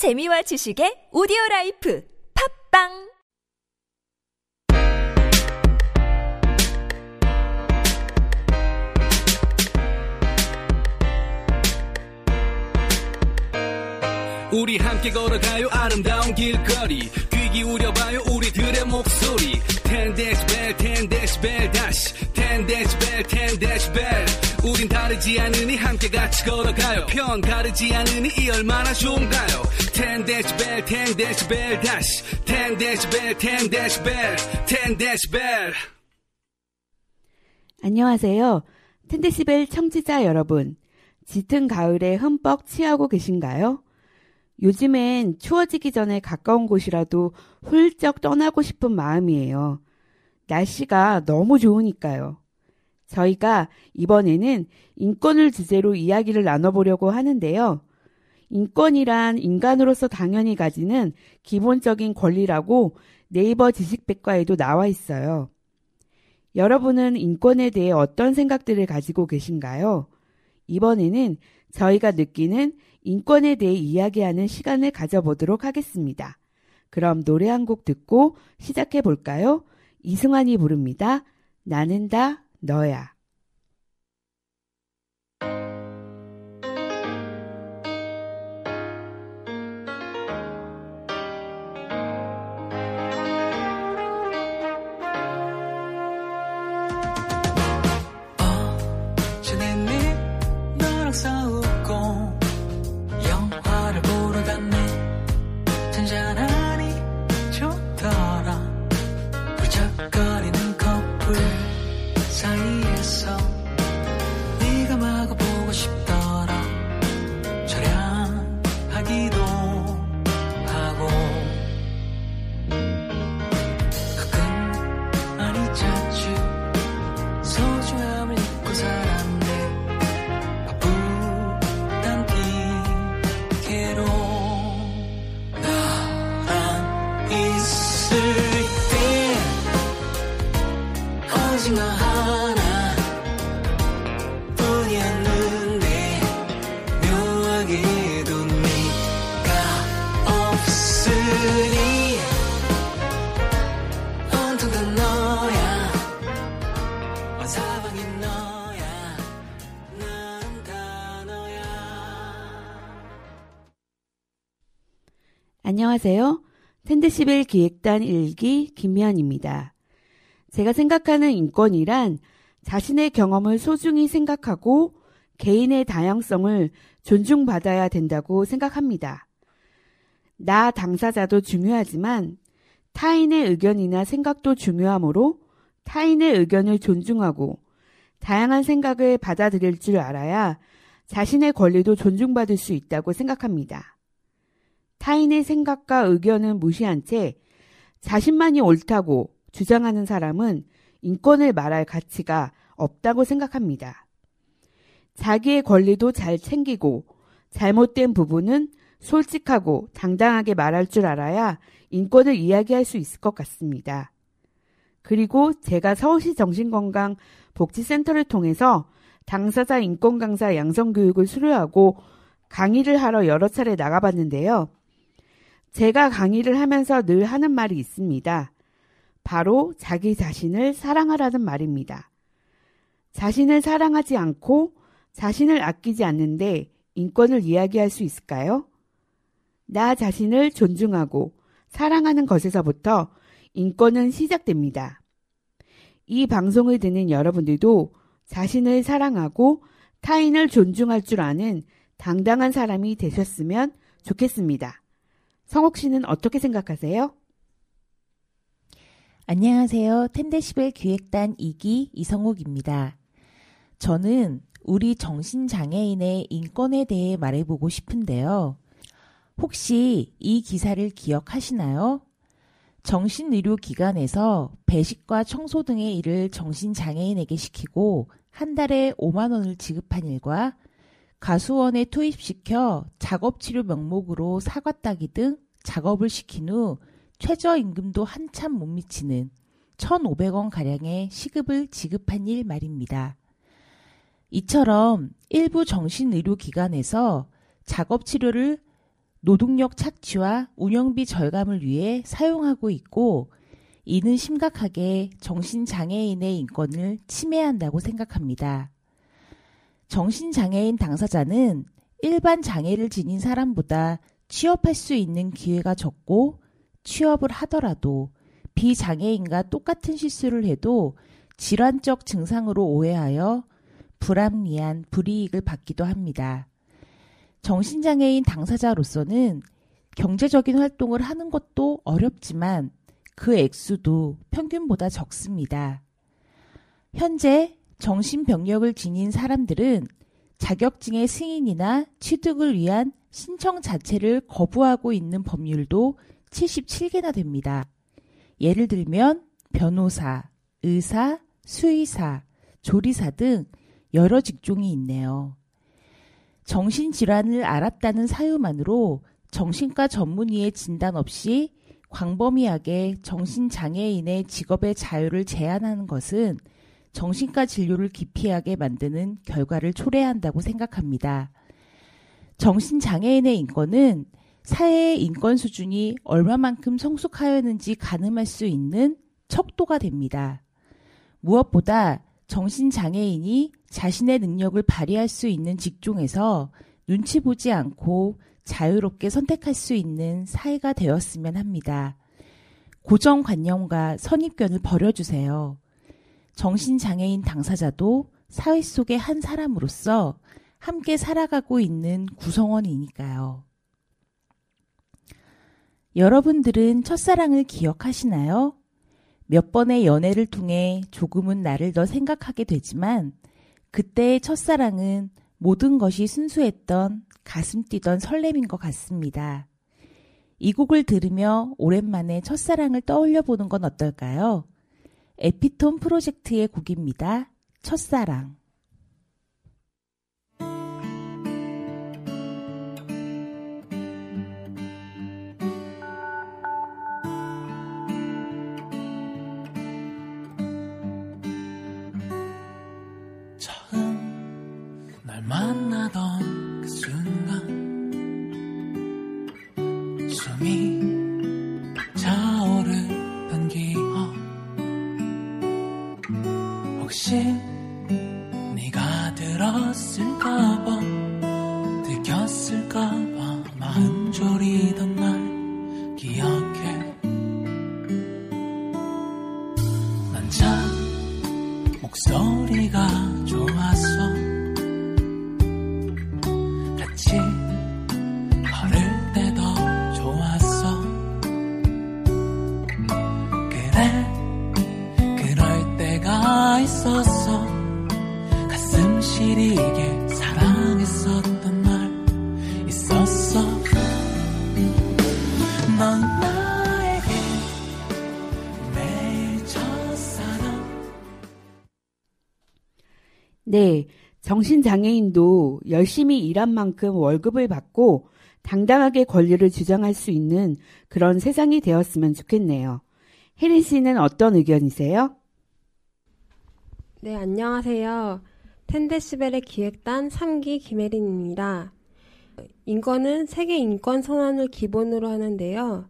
재미와 지식의 오디오 Life 팟빵! 우리 함께 걸어가요. 아름다운 길거리. 귀 기울여 봐요 우리들의 목소리. 10데시벨 10데시벨 다시. 10데시벨 10데시벨. 우린 다르지 않으니 함께 같이 걸어가요. 편 가르지 않으니 이 얼마나 좋은가요? 10데시벨 10데시벨 다시. 10데시벨 10데시벨. 10데시벨. 안녕하세요. 텐데시벨 청취자 여러분. 짙은 가을에 흠뻑 취하고 계신가요? 요즘엔 추워지기 전에 가까운 곳이라도 훌쩍 떠나고 싶은 마음이에요. 날씨가 너무 좋으니까요. 저희가 이번에는 인권을 주제로 이야기를 나눠보려고 하는데요. 인권이란 인간으로서 당연히 가지는 기본적인 권리라고 네이버 지식백과에도 나와 있어요. 여러분은 인권에 대해 어떤 생각들을 가지고 계신가요? 이번에는 저희가 느끼는 인권에 대해 이야기하는 시간을 가져보도록 하겠습니다. 그럼 노래 한 곡 듣고 시작해 볼까요? 이승환이 부릅니다. 나는 다 너야. 안녕하세요. 텐데시벨 기획단 1기 김미연입니다. 제가 생각하는 인권이란 자신의 경험을 소중히 생각하고 개인의 다양성을 존중받아야 된다고 생각합니다. 나 당사자도 중요하지만 타인의 의견이나 생각도 중요하므로 타인의 의견을 존중하고 다양한 생각을 받아들일 줄 알아야 자신의 권리도 존중받을 수 있다고 생각합니다. 타인의 생각과 의견은 무시한 채 자신만이 옳다고 주장하는 사람은 인권을 말할 가치가 없다고 생각합니다. 자기의 권리도 잘 챙기고 잘못된 부분은 솔직하고 당당하게 말할 줄 알아야 인권을 이야기할 수 있을 것 같습니다. 그리고 제가 서울시 정신건강 복지센터를 통해서 당사자 인권 강사 양성 교육을 수료하고 강의를 하러 여러 차례 나가봤는데요. 제가 강의를 하면서 늘 하는 말이 있습니다. 바로 자기 자신을 사랑하라는 말입니다. 자신을 사랑하지 않고 자신을 아끼지 않는데 인권을 이야기할 수 있을까요? 나 자신을 존중하고 사랑하는 것에서부터 인권은 시작됩니다. 이 방송을 듣는 여러분들도 자신을 사랑하고 타인을 존중할 줄 아는 당당한 사람이 되셨으면 좋겠습니다. 성옥 씨는 어떻게 생각하세요? 안녕하세요. 텐데시벨 기획단 2기 이성욱입니다. 저는 우리 정신장애인의 인권에 대해 말해보고 싶은데요. 혹시 이 기사를 기억하시나요? 정신의료기관에서 배식과 청소 등의 일을 정신장애인에게 시키고 한 달에 5만원을 지급한 일과 가수원에 투입시켜 작업치료 명목으로 사과 따기 등 작업을 시킨 후 최저임금도 한참 못 미치는 1,500원 가량의 시급을 지급한 일 말입니다. 이처럼 일부 정신의료기관에서 작업 치료를 노동력 착취와 운영비 절감을 위해 사용하고 있고 이는 심각하게 정신장애인의 인권을 침해한다고 생각합니다. 정신장애인 당사자는 일반 장애를 지닌 사람보다 취업할 수 있는 기회가 적고 취업을 하더라도 비장애인과 똑같은 실수를 해도 질환적 증상으로 오해하여 불합리한 불이익을 받기도 합니다. 정신장애인 당사자로서는 경제적인 활동을 하는 것도 어렵지만 그 액수도 평균보다 적습니다. 현재 정신병력을 지닌 사람들은 자격증의 승인이나 취득을 위한 신청 자체를 거부하고 있는 법률도 77개나 됩니다. 예를 들면 변호사, 의사, 수의사, 조리사 등 여러 직종이 있네요. 정신질환을 알았다는 사유만으로 정신과 전문의의 진단 없이 광범위하게 정신장애인의 직업의 자유를 제한하는 것은 정신과 진료를 기피하게 만드는 결과를 초래한다고 생각합니다. 정신장애인의 인권은 사회의 인권 수준이 얼마만큼 성숙하였는지 가늠할 수 있는 척도가 됩니다. 무엇보다 정신장애인이 자신의 능력을 발휘할 수 있는 직종에서 눈치 보지 않고 자유롭게 선택할 수 있는 사회가 되었으면 합니다. 고정관념과 선입견을 버려주세요. 정신장애인 당사자도 사회 속의 한 사람으로서 함께 살아가고 있는 구성원이니까요. 여러분들은 첫사랑을 기억하시나요? 몇 번의 연애를 통해 조금은 나를 더 생각하게 되지만 그때의 첫사랑은 모든 것이 순수했던 가슴 뛰던 설렘인 것 같습니다. 이 곡을 들으며 오랜만에 첫사랑을 떠올려 보는 건 어떨까요? 에피톤 프로젝트의 곡입니다. 첫사랑. 있었어 가슴 시리게 사랑했었던 날 있었어 넌 나에게 매일 첫사랑 네, 정신장애인도 열심히 일한 만큼 월급을 받고 당당하게 권리를 주장할 수 있는 그런 세상이 되었으면 좋겠네요. 혜린 씨는 어떤 의견이세요? 네, 안녕하세요. 텐데시벨의 기획단 3기 김혜린입니다. 인권은 세계 인권 선언을 기본으로 하는데요.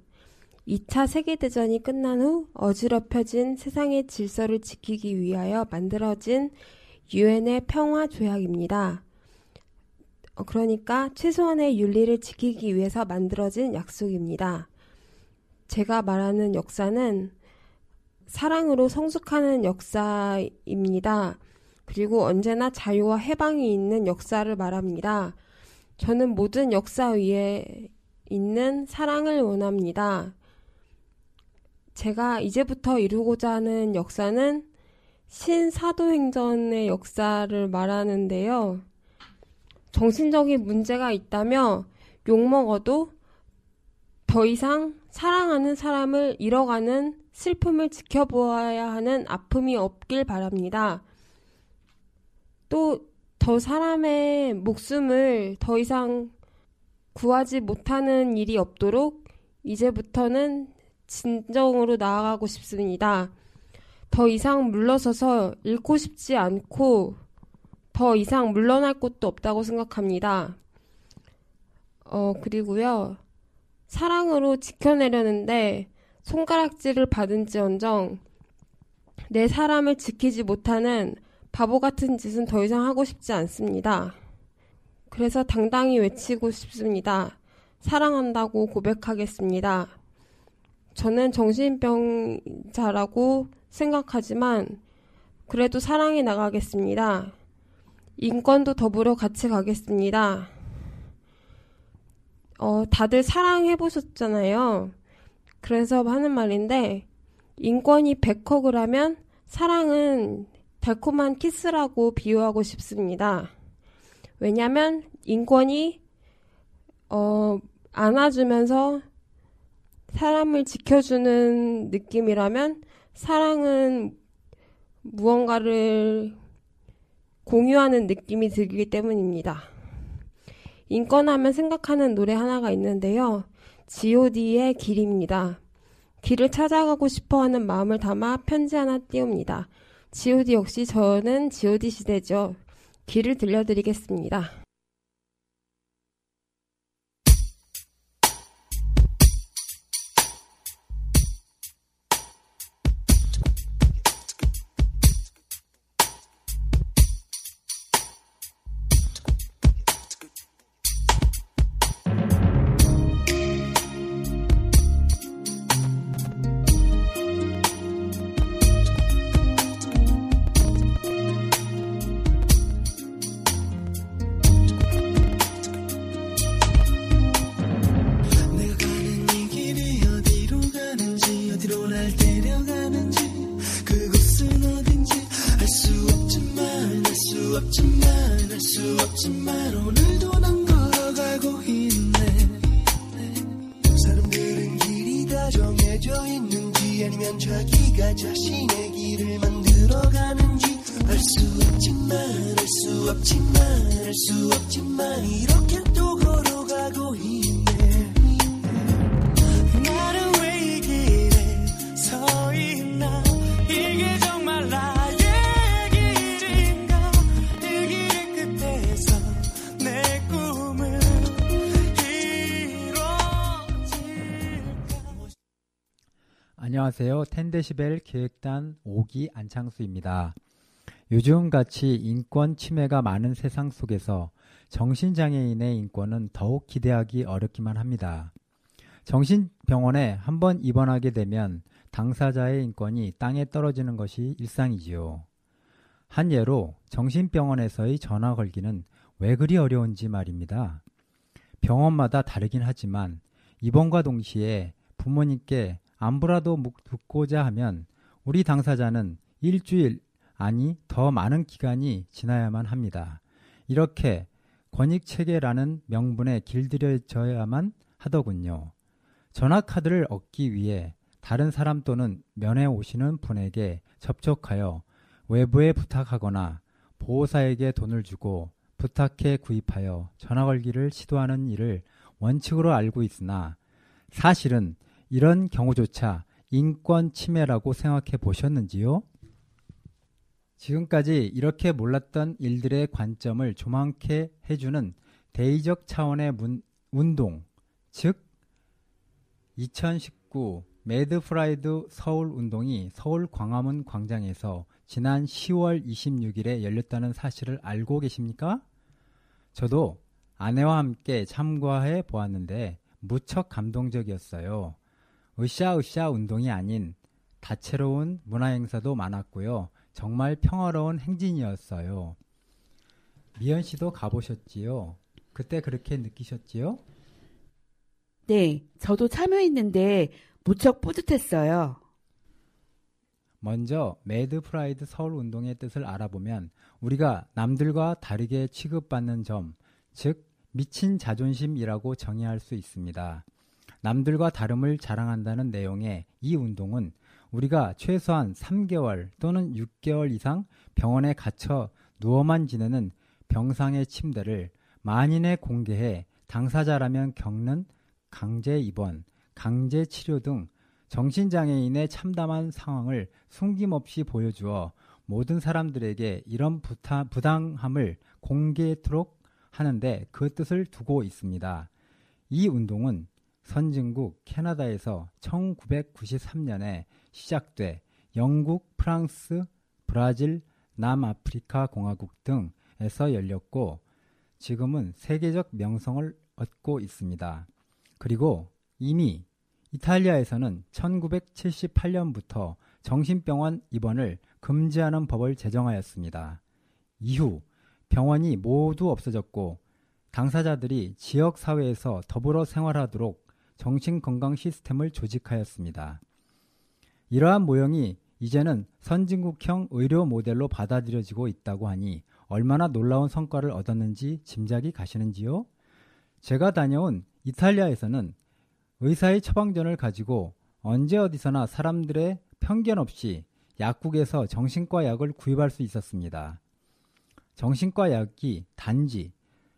2차 세계대전이 끝난 후 어지럽혀진 세상의 질서를 지키기 위하여 만들어진 유엔의 평화 조약입니다. 어, 그러니까 최소한의 윤리를 지키기 위해서 만들어진 약속입니다. 제가 말하는 역사는 사랑으로 성숙하는 역사입니다. 그리고 언제나 자유와 해방이 있는 역사를 말합니다. 저는 모든 역사 위에 있는 사랑을 원합니다. 제가 이제부터 이루고자 하는 역사는 신사도행전의 역사를 말하는데요. 정신적인 문제가 있다며 욕먹어도 더 이상 사랑하는 사람을 잃어가는 슬픔을 지켜보아야 하는 아픔이 없길 바랍니다. 또 더 사람의 목숨을 더 이상 구하지 못하는 일이 없도록 이제부터는 진정으로 나아가고 싶습니다. 더 이상 물러서서 잃고 싶지 않고 더 이상 물러날 곳도 없다고 생각합니다. 어, 그리고요. 사랑으로 지켜내려는데 손가락질을 받은지언정 내 사람을 지키지 못하는 바보 같은 짓은 더 이상 하고 싶지 않습니다. 그래서 당당히 외치고 싶습니다. 사랑한다고 고백하겠습니다. 저는 정신병자라고 생각하지만 그래도 사랑해 나가겠습니다. 인권도 더불어 같이 가겠습니다. 어, 다들 사랑해 보셨잖아요. 그래서 하는 말인데 인권이 100허그라면 사랑은 달콤한 키스라고 비유하고 싶습니다. 왜냐면 인권이 어, 안아주면서 사람을 지켜주는 느낌이라면 사랑은 무언가를 공유하는 느낌이 들기 때문입니다. 인권하면 생각하는 노래 하나가 있는데요. God의 길입니다. 길을 찾아가고 싶어 하는 마음을 담아 편지 하나 띄웁니다. god 역시 저는 god 시대죠. 길을 들려드리겠습니다. 안녕하세요. 텐데시벨 기획단 5기 안창수입니다. 요즘같이 인권 침해가 많은 세상 속에서 정신장애인의 인권은 더욱 기대하기 어렵기만 합니다. 정신병원에 한번 입원하게 되면 당사자의 인권이 땅에 떨어지는 것이 일상이지요. 한 예로 정신병원에서의 전화 걸기는 왜 그리 어려운지 말입니다. 병원마다 다르긴 하지만 입원과 동시에 부모님께 안부라도 묻고자 하면 우리 당사자는 일주일 아니 더 많은 기간이 지나야만 합니다. 이렇게 권익 체계라는 명분에 길들여져야만 하더군요. 전화카드를 얻기 위해 다른 사람 또는 면회 오시는 분에게 접촉하여 외부에 부탁하거나 보호사에게 돈을 주고 부탁해 구입하여 전화 걸기를 시도하는 일을 원칙으로 알고 있으나 사실은 이런 경우조차 인권 침해라고 생각해 보셨는지요? 지금까지 이렇게 몰랐던 일들의 관점을 조망케 해주는 대의적 차원의 문- 운동, 즉 2019 Mad Pride 서울 운동이 서울 광화문 광장에서 지난 10월 26일에 열렸다는 사실을 알고 계십니까? 저도 아내와 함께 참가해 보았는데 무척 감동적이었어요. 으쌰으쌰 운동이 아닌 다채로운 문화 행사도 많았고요. 정말 평화로운 행진이었어요. 미연 씨도 가보셨지요? 그때 그렇게 느끼셨지요? 네, 저도 참여했는데 무척 뿌듯했어요. 먼저 Mad Pride 서울 운동의 뜻을 알아보면 우리가 남들과 다르게 취급받는 점, 즉 미친 자존심이라고 정의할 수 있습니다. 남들과 다름을 자랑한다는 내용의 이 운동은 우리가 최소한 3개월 또는 6개월 이상 병원에 갇혀 누워만 지내는 병상의 침대를 만인에 공개해 당사자라면 겪는 강제 입원, 강제 치료 등 정신장애인의 참담한 상황을 숨김없이 보여주어 모든 사람들에게 이런 부타, 부당함을 공개토록 하는데 그 뜻을 두고 있습니다. 이 운동은 선진국 캐나다에서 1993년에 시작돼 영국, 프랑스, 브라질, 남아프리카 공화국 등에서 열렸고 지금은 세계적 명성을 얻고 있습니다. 그리고 이미 이탈리아에서는 1978년부터 정신병원 입원을 금지하는 법을 제정하였습니다. 이후 병원이 모두 없어졌고 당사자들이 지역 사회에서 더불어 생활하도록 정신건강 시스템을 조직하였습니다. 이러한 모형이 이제는 선진국형 의료 모델로 받아들여지고 있다고 하니 얼마나 놀라운 성과를 얻었는지 짐작이 가시는지요? 제가 다녀온 이탈리아에서는 의사의 처방전을 가지고 언제 어디서나 사람들의 편견 없이 약국에서 정신과 약을 구입할 수 있었습니다. 정신과 약이 단지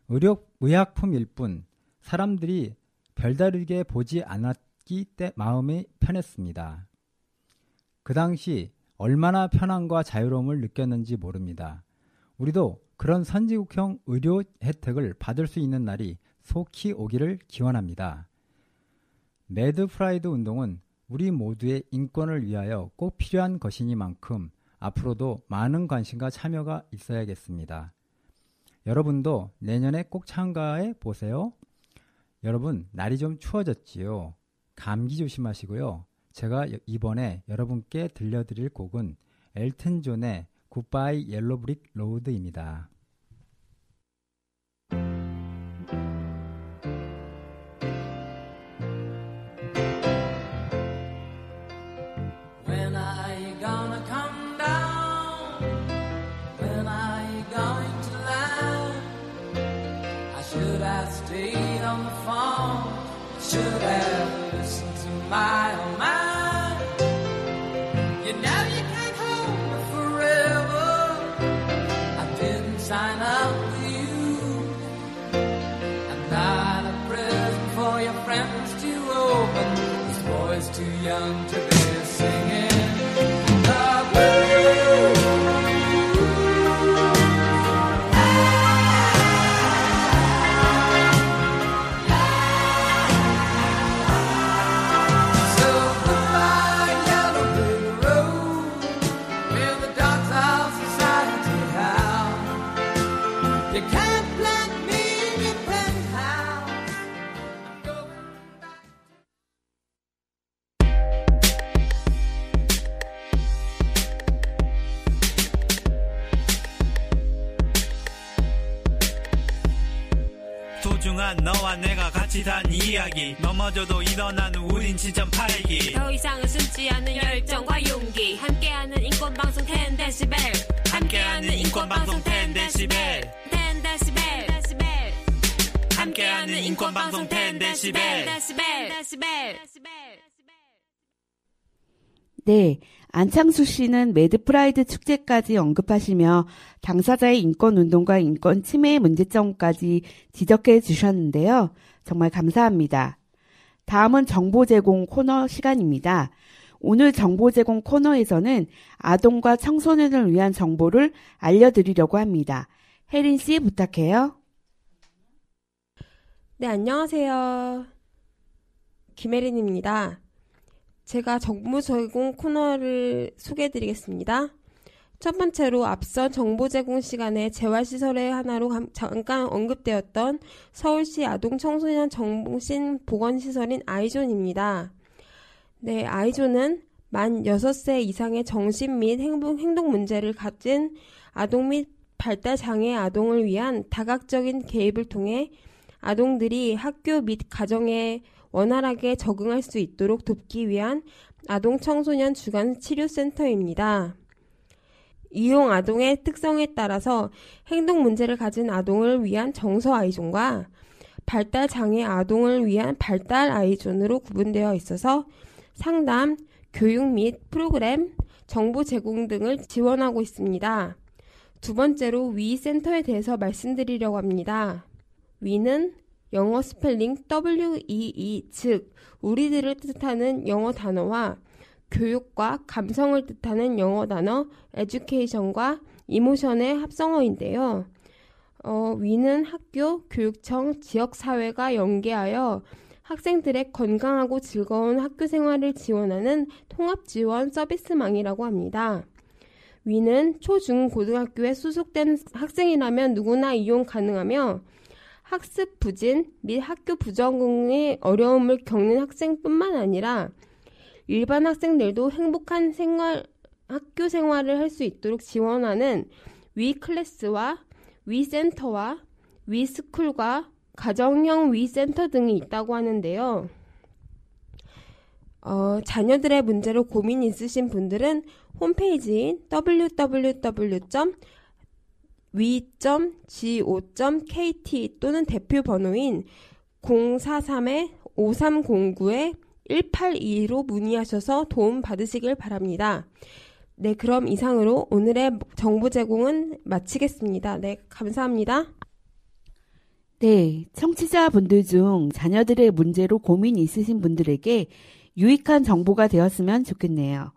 의료, 의약품일 뿐 사람들이 별다르게 보지 않았기 때 마음이 편했습니다. 그 당시 얼마나 편안과 자유로움을 느꼈는지 모릅니다. 우리도 그런 선진국형 의료 혜택을 받을 수 있는 날이 속히 오기를 기원합니다. Mad Pride 운동은 우리 모두의 인권을 위하여 꼭 필요한 것이니만큼 앞으로도 많은 관심과 참여가 있어야겠습니다. 여러분도 내년에 꼭 참가해 보세요. 여러분, 날이 좀 추워졌지요. 감기 조심하시고요. 제가 이번에 여러분께 들려드릴 곡은 엘튼 존의 Goodbye Yellow Brick Road입니다. 단 이야기. 넘어져도 일어나는 우린 칠전팔기. 더 이상은 숨지 않는 열정과 용기. 함께하는 인권방송 10데시벨. 함께하는 인권방송 10데시벨. 10데시벨. 함께하는 인권방송 10데시벨 네, 안창수 씨는 Mad Pride 축제까지 언급하시며 당사자의 인권 운동과 인권 침해의 문제점까지 지적해 주셨는데요. 정말 감사합니다. 다음은 정보 제공 코너 시간입니다. 오늘 정보 제공 코너에서는 아동과 청소년을 위한 정보를 알려드리려고 합니다. 혜린 씨 부탁해요. 네, 안녕하세요. 김혜린입니다. 제가 정보 제공 코너를 소개해 드리겠습니다. 첫 번째로 앞서 정보 제공 시간에 재활시설의 하나로 감- 잠깐 언급되었던 서울시 아동 청소년 정신 보건시설인 아이존입니다. 네, 아이존은 만 6세 이상의 정신 및 행동, 행동 문제를 가진 아동 및 발달 장애 아동을 위한 다각적인 개입을 통해 아동들이 학교 및 가정에 원활하게 적응할 수 있도록 돕기 위한 아동 청소년 주간 치료센터입니다. 이용 아동의 특성에 따라서 행동 문제를 가진 아동을 위한 정서 아이존과 발달 장애 아동을 위한 발달 아이존으로 구분되어 있어서 상담, 교육 및 프로그램, 정보 제공 등을 지원하고 있습니다. 두 번째로 Wee 센터에 대해서 말씀드리려고 합니다. Wee는 영어 스펠링 WEE 즉 우리들을 뜻하는 영어 단어와 교육과 감성을 뜻하는 영어 단어 education과 emotion의 합성어인데요. 어, 위는 학교, 교육청, 지역사회가 연계하여 학생들의 건강하고 즐거운 학교 생활을 지원하는 통합지원 서비스망이라고 합니다. 위는 초, 중, 고등학교에 소속된 학생이라면 누구나 이용 가능하며 학습 부진 및 학교 부적응의 어려움을 겪는 학생뿐만 아니라 일반 학생들도 행복한 생활, 학교 생활을 할 수 있도록 지원하는 위 클래스와 위 센터와 위 스쿨과 가정형 위 센터 등이 있다고 하는데요. 어, 자녀들의 문제로 고민 있으신 분들은 홈페이지인 www. 위.go.kt 또는 대표 번호인 043-5309-1822로 문의하셔서 도움 받으시길 바랍니다. 네, 그럼 이상으로 오늘의 정보 제공은 마치겠습니다. 네, 감사합니다. 네, 청취자분들 중 자녀들의 문제로 고민 있으신 분들에게 유익한 정보가 되었으면 좋겠네요.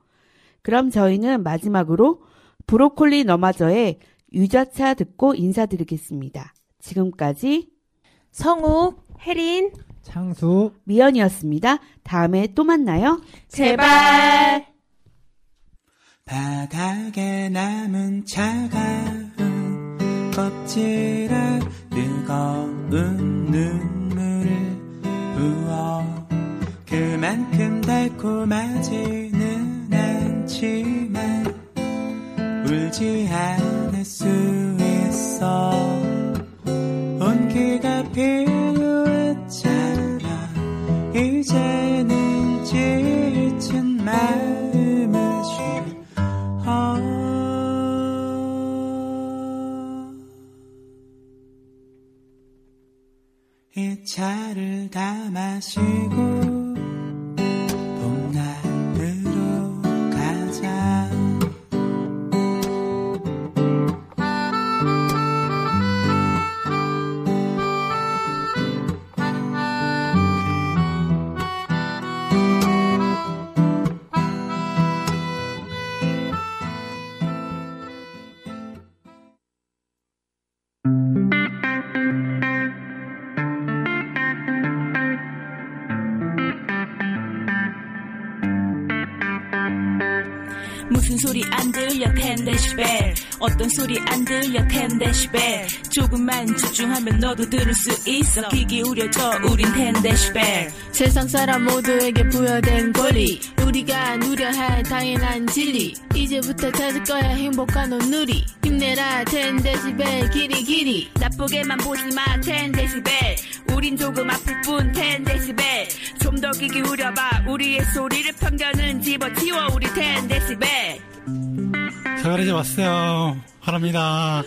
그럼 저희는 마지막으로 브로콜리 너마저의 유자차 듣고 인사드리겠습니다. 지금까지 성우, 혜린, 창수, 미연이었습니다. 다음에 또 만나요. 제발. 바닥에 남은 차가운 껍질에 뜨거운 눈물을 부어 그만큼 달콤하지는 않지만 울지 않을 수 있어. 온기가 필요했잖아 이제는 지친 마음을 쉬어. 이 차를 다 마시고 10데시벨. 어떤 소리 안 들려 10데시벨. 조금만 집중하면 너도 들을 수 있어. 귀 기울여줘 우린 10데시벨. 세상 사람 모두에게 부여된 권리. 우리가 누려야 할 당연한 진리. 이제부터 찾을 거야 행복한 온누리. 힘내라 10데시벨. 길이 길이. 나쁘게만 보지 마 10데시벨. 우린 조금 아플 뿐 10데시벨. 좀더 귀 기울여봐. 우리의 소리를 편견은 집어치워 우리 10 데시벨 가을이 왔어요. 바랍니다.